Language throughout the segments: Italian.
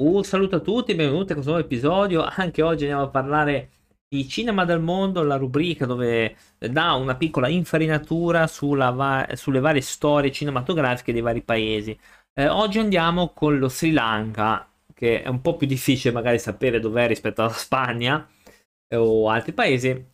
Un saluto a tutti, benvenuti a questo nuovo episodio. Anche oggi andiamo a parlare di Cinema del Mondo, la rubrica dove dà una piccola infarinatura va- sulle varie storie cinematografiche dei vari paesi. Eh, oggi andiamo con lo Sri Lanka, che è un po' più difficile magari sapere dov'è rispetto alla Spagna eh, o altri paesi.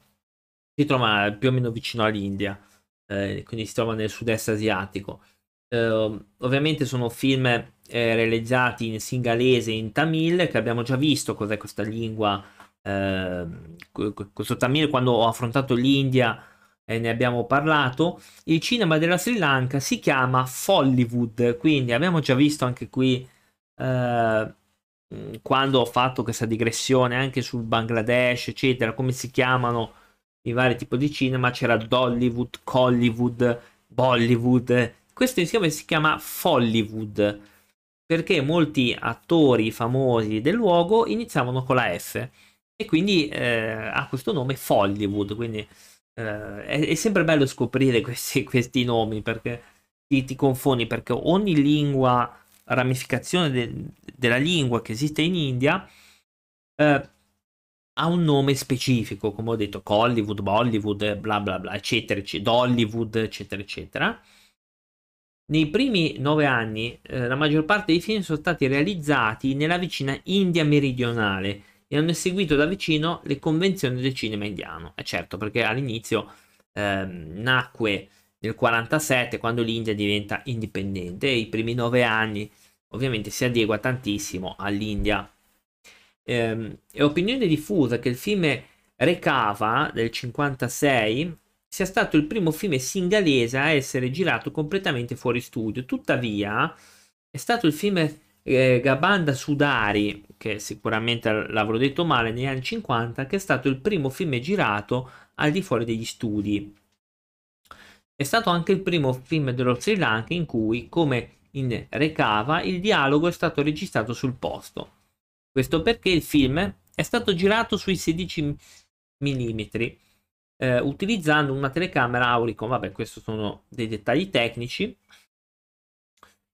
Si trova più o meno vicino all'India, eh, quindi si trova nel sud-est asiatico. Eh, ovviamente sono film eh, realizzati in singalese e in tamil, che abbiamo già visto cos'è questa lingua. Eh, questo tamil quando ho affrontato l'India e ne abbiamo parlato. Il cinema della Sri Lanka si chiama Follywood, quindi abbiamo già visto anche qui eh, quando ho fatto questa digressione anche sul Bangladesh, eccetera, come si chiamano i vari tipi di cinema, c'era Dollywood, Collywood, Bollywood, questo insieme si chiama Follywood perché molti attori famosi del luogo iniziavano con la F e quindi eh, ha questo nome Follywood. Quindi eh, è, è, sempre bello scoprire questi, questi nomi perché ti, ti, confondi perché ogni lingua, ramificazione de, della lingua che esiste in India eh, ha un nome specifico, come ho detto, Hollywood, Bollywood, bla bla bla, eccetera, eccetera, Dollywood, eccetera, eccetera. Nei primi nove anni eh, la maggior parte dei film sono stati realizzati nella vicina India meridionale e hanno seguito da vicino le convenzioni del cinema indiano. E certo, perché all'inizio eh, nacque nel 47 quando l'India diventa indipendente e i primi nove anni ovviamente si adegua tantissimo all'India. Eh, è opinione diffusa che il film Recava del 56 sia stato il primo film singalese a essere girato completamente fuori studio. Tuttavia, è stato il film eh, Gabanda Sudari, che sicuramente l'avrò detto male, negli anni 50, che è stato il primo film girato al di fuori degli studi. È stato anche il primo film dello Sri Lanka in cui, come in Recava, il dialogo è stato registrato sul posto. Questo perché il film è stato girato sui 16 mm eh, utilizzando una telecamera Auricon. Vabbè, questi sono dei dettagli tecnici.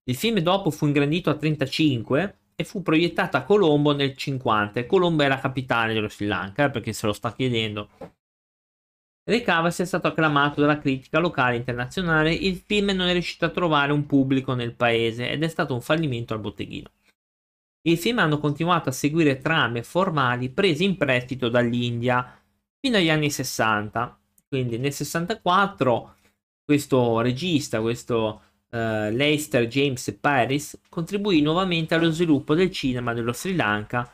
Il film dopo fu ingrandito a 35 e fu proiettato a Colombo nel 50. Colombo la capitale dello Sri Lanka, eh, perché se lo sta chiedendo. Recavas è stato acclamato dalla critica locale e internazionale. Il film non è riuscito a trovare un pubblico nel paese ed è stato un fallimento al botteghino. Il film hanno continuato a seguire trame formali prese in prestito dall'India fino agli anni 60. Quindi nel 64 questo regista, questo uh, Leicester James Paris, contribuì nuovamente allo sviluppo del cinema dello Sri Lanka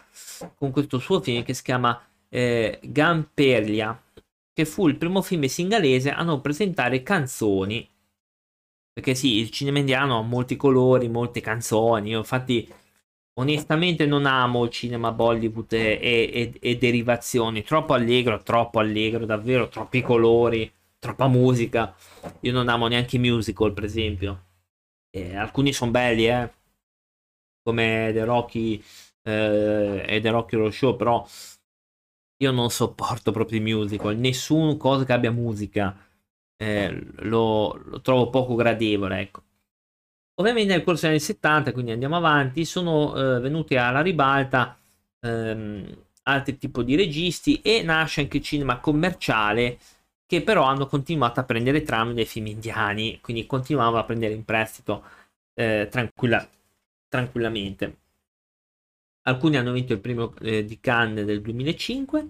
con questo suo film che si chiama eh, Gamperlia, che fu il primo film singalese a non presentare canzoni. Perché sì, il cinema indiano ha molti colori, molte canzoni. Infatti onestamente non amo il cinema Bollywood e, e, e, derivazioni. Troppo allegro, troppo allegro, davvero troppi colori, troppa musica. Io non amo neanche i musical, per esempio. E alcuni sono belli, eh. Come The Rocky eh, e The Rocky Horror Show, però io non sopporto proprio i musical. Nessun cosa che abbia musica eh, lo, lo trovo poco gradevole, ecco. Ovviamente nel corso degli anni 70, quindi andiamo avanti, sono eh, venuti alla ribalta ehm, altri tipi di registi e nasce anche il cinema commerciale che però hanno continuato a prendere trame dei film indiani, quindi continuavano a prendere in prestito eh, tranquilla, tranquillamente. Alcuni hanno vinto il premio eh, di Cannes del 2005,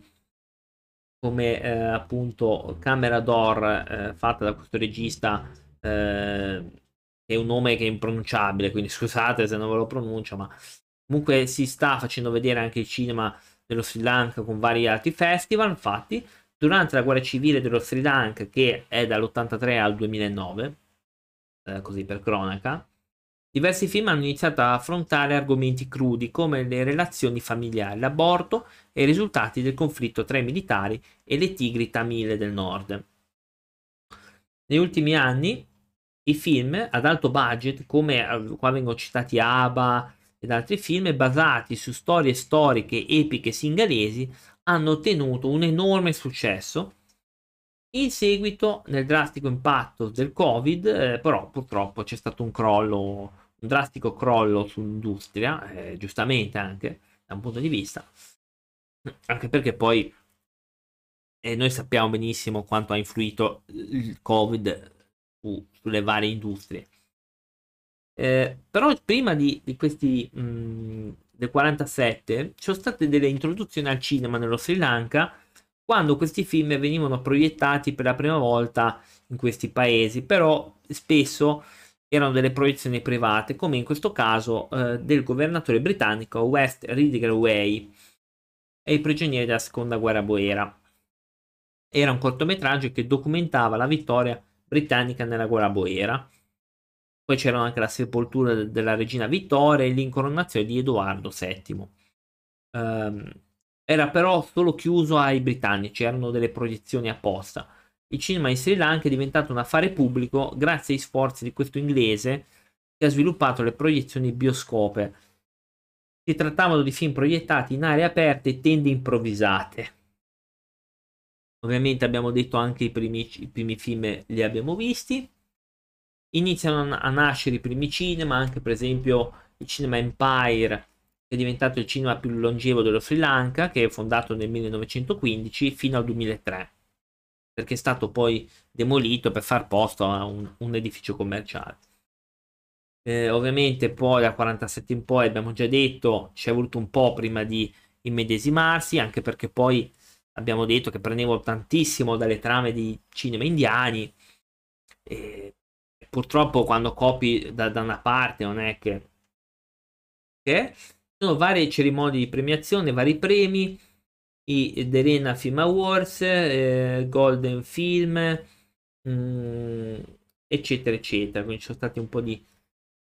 come eh, appunto Camera d'Or eh, fatta da questo regista eh, è un nome che è impronunciabile, quindi scusate se non ve lo pronuncio, ma comunque si sta facendo vedere anche il cinema dello Sri Lanka con vari altri festival. Infatti, durante la guerra civile dello Sri Lanka, che è dall'83 al 2009, eh, così per cronaca, diversi film hanno iniziato a affrontare argomenti crudi come le relazioni familiari, l'aborto e i risultati del conflitto tra i militari e le tigri tamile del nord. Negli ultimi anni i film ad alto budget, come eh, qua vengono citati ABBA ed altri film, basati su storie storiche epiche singalesi, hanno ottenuto un enorme successo. In seguito, nel drastico impatto del Covid, eh, però purtroppo c'è stato un crollo un drastico crollo sull'industria, eh, giustamente anche da un punto di vista, anche perché poi eh, noi sappiamo benissimo quanto ha influito il Covid su, sulle varie industrie. Eh, però prima di, di questi mh, mm, del 47 ci sono state delle introduzioni al cinema nello Sri Lanka quando questi film venivano proiettati per la prima volta in questi paesi, però spesso erano delle proiezioni private, come in questo caso eh, del governatore britannico West Ridgway e i prigionieri della seconda guerra boera. Era un cortometraggio che documentava la vittoria britannica nella guerra boera. Poi c'erano anche la sepoltura della regina Vittoria e l'incoronazione di Edoardo VII. Um, ehm, era però solo chiuso ai britannici, erano delle proiezioni apposta il cinema in Sri Lanka è diventato un affare pubblico grazie ai sforzi di questo inglese che ha sviluppato le proiezioni bioscope. Si trattavano di film proiettati in aree aperte e tende improvvisate. Ovviamente abbiamo detto anche i primi, i primi film li abbiamo visti. Iniziano a nascere i primi cinema, anche per esempio il Cinema Empire, che è diventato il cinema più longevo dello Sri Lanka, che è fondato nel 1915 fino al 2003 perché è stato poi demolito per far posto a un, un edificio commerciale. Eh, ovviamente poi dal 47 in poi abbiamo già detto ci è voluto un po' prima di immedesimarsi anche perché poi abbiamo detto che prendevano tantissimo dalle trame di cinema indiani e purtroppo quando copi da, da una parte non è che, che sono varie cerimonie di premiazione vari premi i Derena Film Awards, eh, Golden Film, mh, mm, eccetera, eccetera. Quindi ci sono stati un po' di,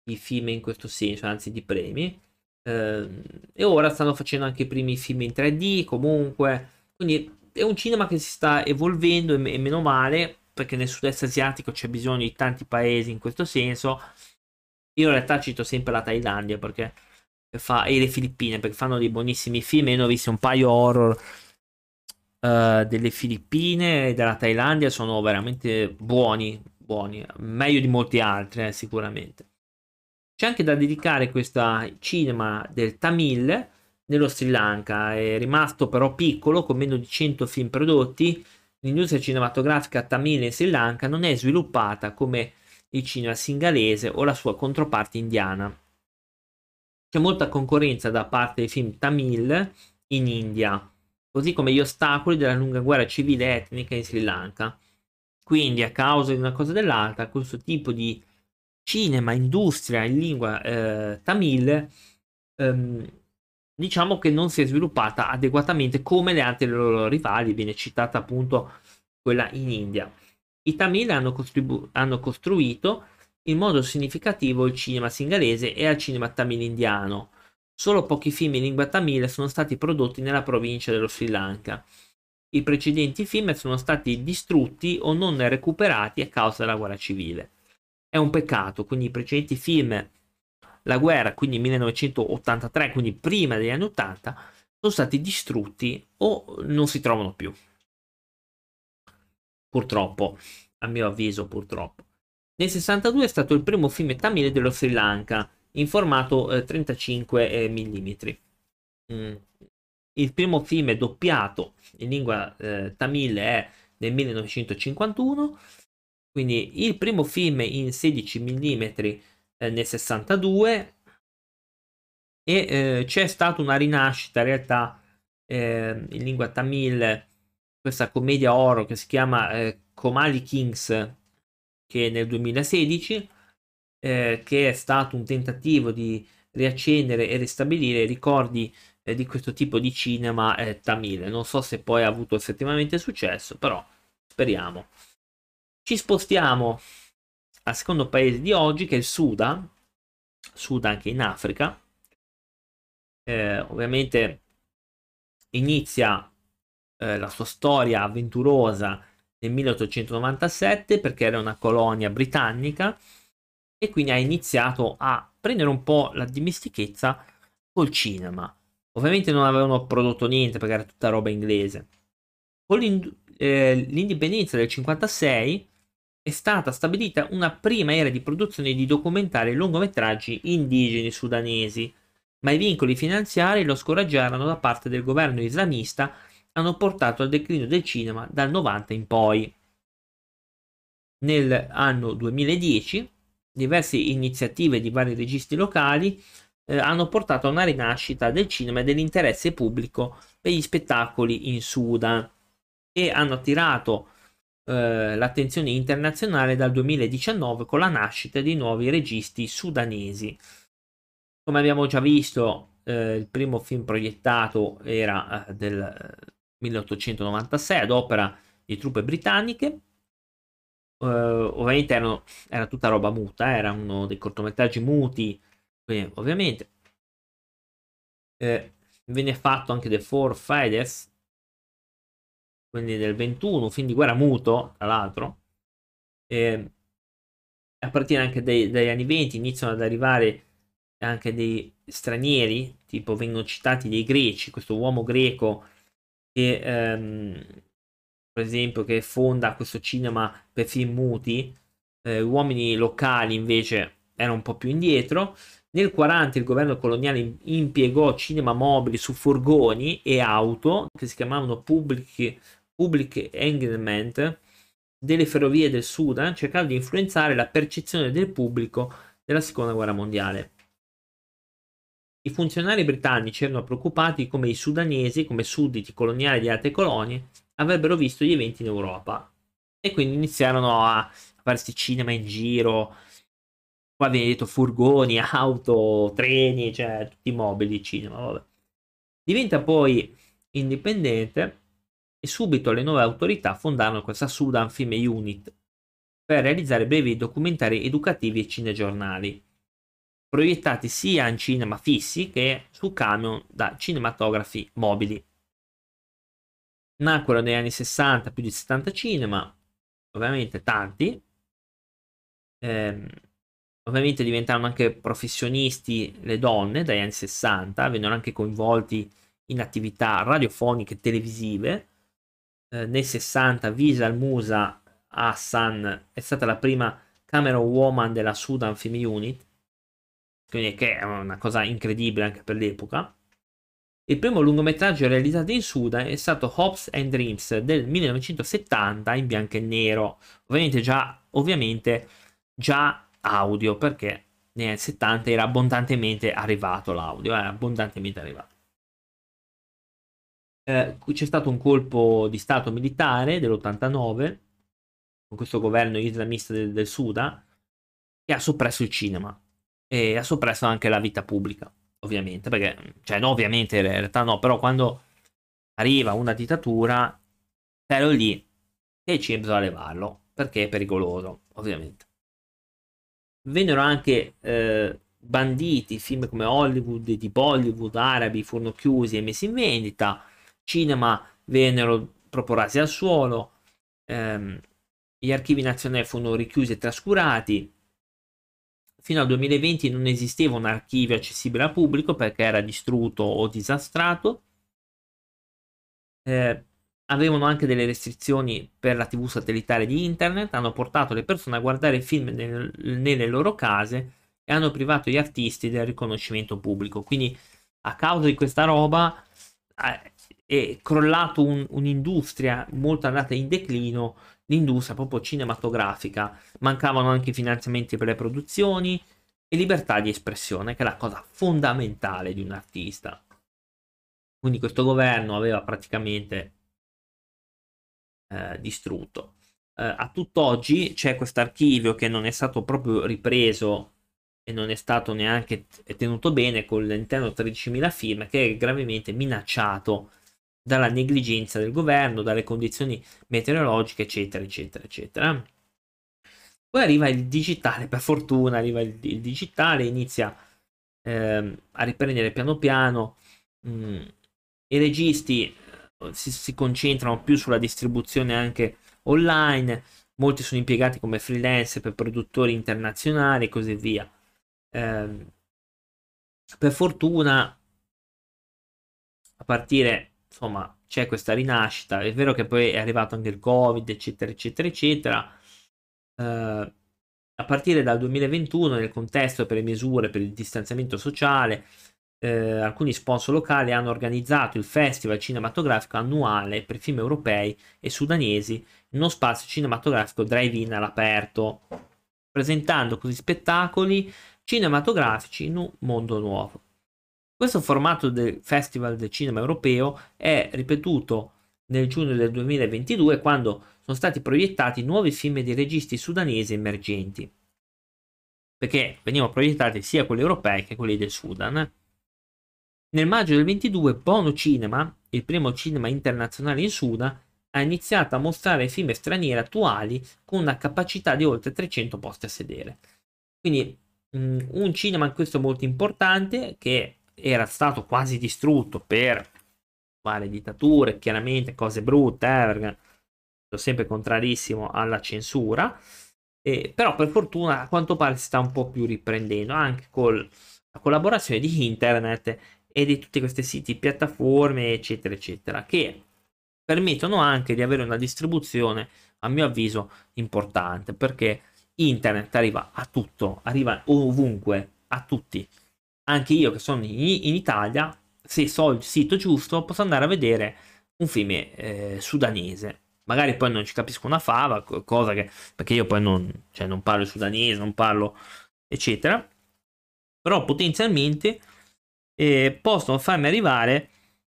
di film in questo senso, anzi di premi. Eh, e ora stanno facendo anche i primi film in 3D, comunque. Quindi è un cinema che si sta evolvendo e, e meno male, perché nel sud-est asiatico c'è bisogno di tanti paesi in questo senso. Io in realtà cito sempre la Thailandia perché fa, e le Filippine perché fanno dei buonissimi film. Io ne ho visto un paio horror uh, delle Filippine e della Thailandia, sono veramente buoni, buoni, meglio di molti altri, eh, sicuramente. C'è anche da dedicare questo cinema del Tamil nello Sri Lanka, è rimasto però piccolo, con meno di 100 film prodotti. L'industria cinematografica tamil in Sri Lanka non è sviluppata come il cinema singalese o la sua controparte indiana. C'è molta concorrenza da parte dei film tamil in India, così come gli ostacoli della lunga guerra civile etnica in Sri Lanka. Quindi, a causa di una cosa o dell'altra, questo tipo di cinema, industria in lingua eh, tamil, ehm, diciamo che non si è sviluppata adeguatamente come le altre loro rivali, viene citata appunto quella in India. I tamil hanno, costribu- hanno costruito in modo significativo il cinema singalese e al cinema tamil indiano. Solo pochi film in lingua tamil sono stati prodotti nella provincia dello Sri Lanka. I precedenti film sono stati distrutti o non recuperati a causa della guerra civile. È un peccato, quindi i precedenti film, la guerra, quindi 1983, quindi prima degli anni 80, sono stati distrutti o non si trovano più. Purtroppo, a mio avviso, purtroppo. Nel 62 è stato il primo film tamile dello Sri Lanka in formato eh, 35 mm. Mm. Il primo film doppiato in lingua eh, tamile è nel 1951, quindi il primo film in 16 mm eh, nel 62 e eh, c'è stata una rinascita in realtà eh, in lingua tamil questa commedia horror che si chiama eh, Komali Kings che nel 2016, eh, che è stato un tentativo di riaccendere e ristabilire ricordi eh, di questo tipo di cinema eh, tamile. Non so se poi ha avuto effettivamente successo, però speriamo. Ci spostiamo al secondo paese di oggi, che è il Sudan, Sudan anche in Africa. Eh, ovviamente inizia eh, la sua storia avventurosa nel 1897 perché era una colonia britannica e quindi ha iniziato a prendere un po' la dimestichezza col cinema. Ovviamente non avevano prodotto niente perché era tutta roba inglese. Con eh, l'indipendenza del 56 è stata stabilita una prima era di produzione di documentari e lungometraggi indigeni sudanesi, ma i vincoli finanziari lo scoraggiarono da parte del governo islamista hanno portato al declino del cinema dal 90 in poi. Nell'anno 2010 diverse iniziative di vari registi locali eh, hanno portato a una rinascita del cinema e dell'interesse pubblico per gli spettacoli in Sudan e hanno attirato eh, l'attenzione internazionale dal 2019 con la nascita di nuovi registi sudanesi. Come abbiamo già visto, eh, il primo film proiettato era eh, del 1896 ad opera di truppe britanniche. Uh, ovviamente erano, era tutta roba muta, era uno dei cortometraggi muti, quindi ovviamente eh, venne fatto anche The Four Fighters, quindi del 21, un film di guerra muto, tra l'altro. Eh, a partire anche dai, dagli anni 20 iniziano ad arrivare anche dei stranieri, tipo vengono citati dei greci, questo uomo greco che ehm, per esempio che fonda questo cinema per film muti, eh, uomini locali invece erano un po' più indietro. Nel 40 il governo coloniale impiegò cinema mobili su furgoni e auto che si chiamavano public, public engagement delle ferrovie del Sudan, cercando di influenzare la percezione del pubblico della seconda guerra mondiale. I funzionari britannici erano preoccupati come i sudanesi, come sudditi coloniali di altre colonie, avrebbero visto gli eventi in Europa. E quindi iniziarono a farsi cinema in giro. Qua viene detto furgoni, auto, treni, cioè tutti i mobili, cinema, vabbè. Diventa poi indipendente e subito le nuove autorità fondarono questa Sudan Film Unit per realizzare brevi documentari educativi e cinegiornali proiettati sia in cinema fissi che su camion da cinematografi mobili. Nacquero negli anni 60 più di 70 cinema, ovviamente tanti. Eh, ovviamente diventarono anche professionisti le donne dagli anni 60, vennero anche coinvolti in attività radiofoniche e televisive. Eh, nel 60 Visa Musa Hassan è stata la prima camera woman della Sudan Film Unit quindi che è una cosa incredibile anche per l'epoca. Il primo lungometraggio realizzato in Sudan è stato Hopes and Dreams del 1970 in bianco e nero. Ovviamente già, ovviamente già audio perché anni 70 era abbondantemente arrivato l'audio, era abbondantemente arrivato. Eh, c'è stato un colpo di stato militare dell'89 con questo governo islamista del, del Sudan che ha soppresso il cinema e ha soppresso anche la vita pubblica, ovviamente, perché, cioè, no, ovviamente in realtà no, però quando arriva una dittatura, ero lì e ci bisogna levarlo, perché è pericoloso, ovviamente. Vennero anche eh, banditi film come Hollywood di Bollywood, arabi, furono chiusi e messi in vendita, cinema vennero proporati al suolo, ehm, gli archivi nazionali furono richiusi e trascurati, fino al 2020 non esisteva un archivio accessibile al pubblico perché era distrutto o disastrato. Eh, avevano anche delle restrizioni per la TV satellitare di internet, hanno portato le persone a guardare film nel, nelle loro case e hanno privato gli artisti del riconoscimento pubblico. Quindi a causa di questa roba eh, è crollato un, un'industria molto andata in declino l'industria proprio cinematografica, mancavano anche i finanziamenti per le produzioni e libertà di espressione, che è la cosa fondamentale di un artista. Quindi questo governo aveva praticamente eh, distrutto. Eh, a tutt'oggi c'è questo archivio che non è stato proprio ripreso e non è stato neanche tenuto bene con all'interno 13.000 firme che è gravemente minacciato dalla negligenza del governo, dalle condizioni meteorologiche, eccetera, eccetera, eccetera. Poi arriva il digitale, per fortuna arriva il, il digitale, inizia ehm, a riprendere piano piano. Mh, mm, I registi eh, si, si, concentrano più sulla distribuzione anche online, molti sono impiegati come freelance per produttori internazionali e così via. Eh, per fortuna, a partire insomma c'è questa rinascita. È vero che poi è arrivato anche il Covid, eccetera, eccetera, eccetera. eh, a partire dal 2021 nel contesto per le misure per il distanziamento sociale eh, alcuni sponsor locali hanno organizzato il festival cinematografico annuale per film europei e sudanesi in uno spazio cinematografico drive-in all'aperto presentando così spettacoli cinematografici in un mondo nuovo questo formato del Festival del Cinema Europeo è ripetuto nel giugno del 2022 quando sono stati proiettati nuovi film di registi sudanesi emergenti, perché venivano proiettati sia quelli europei che quelli del Sudan. Nel maggio del 22 Bono Cinema, il primo cinema internazionale in Sudan, ha iniziato a mostrare film stranieri attuali con una capacità di oltre 300 posti a sedere. Quindi mh, un cinema in questo molto importante che era stato quasi distrutto per varie dittature, chiaramente cose brutte, eh, perché sono sempre contrarissimo alla censura, eh, però per fortuna a quanto pare si sta un po' più riprendendo, anche con la collaborazione di internet e di tutti questi siti, piattaforme, eccetera, eccetera, che permettono anche di avere una distribuzione, a mio avviso, importante, perché internet arriva a tutto, arriva ovunque, a tutti anche io che sono in, in Italia, se so il sito giusto, posso andare a vedere un film eh, sudanese. Magari poi non ci capisco una fava, cosa che... perché io poi non, cioè, non parlo sudanese, non parlo eccetera. Però potenzialmente eh, possono farmi arrivare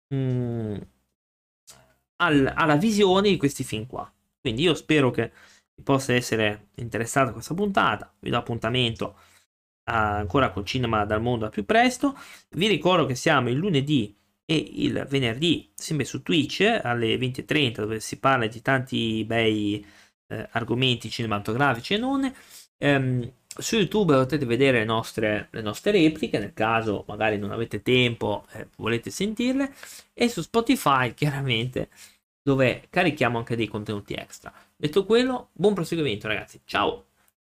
mh, mm, al, alla visione di questi film qua. Quindi io spero che possa essere interessato a questa puntata. Vi do appuntamento ancora col cinema dal mondo al più presto. Vi ricordo che siamo il lunedì e il venerdì, sempre su Twitch alle 20.30, dove si parla di tanti bei eh, argomenti cinematografici e non. Ehm, su YouTube potete vedere le nostre, le nostre, repliche, nel caso magari non avete tempo eh, volete sentirle, e su Spotify chiaramente dove carichiamo anche dei contenuti extra. Detto quello, buon proseguimento ragazzi, ciao!